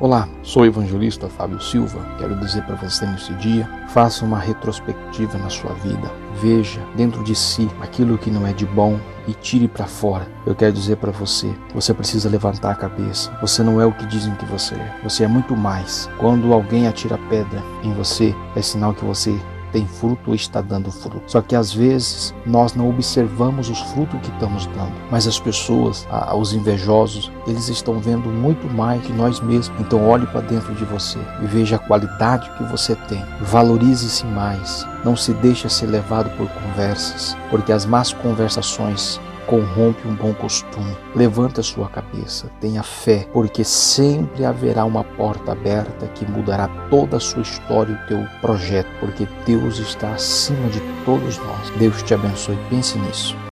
Olá, sou o evangelista Fábio Silva. Quero dizer para você neste dia: faça uma retrospectiva na sua vida. Veja dentro de si aquilo que não é de bom e tire para fora. Eu quero dizer para você: você precisa levantar a cabeça. Você não é o que dizem que você é. Você é muito mais. Quando alguém atira pedra em você, é sinal que você tem fruto ou está dando fruto. Só que às vezes nós não observamos os frutos que estamos dando, mas as pessoas, os invejosos, eles estão vendo muito mais que nós mesmos. Então olhe para dentro de você e veja a qualidade que você tem. Valorize-se mais. Não se deixe ser levado por conversas, porque as más conversações corrompe um bom costume. Levanta sua cabeça, tenha fé, porque sempre haverá uma porta aberta que mudará toda a sua história e o teu projeto, porque Deus está acima de todos nós. Deus te abençoe. Pense nisso.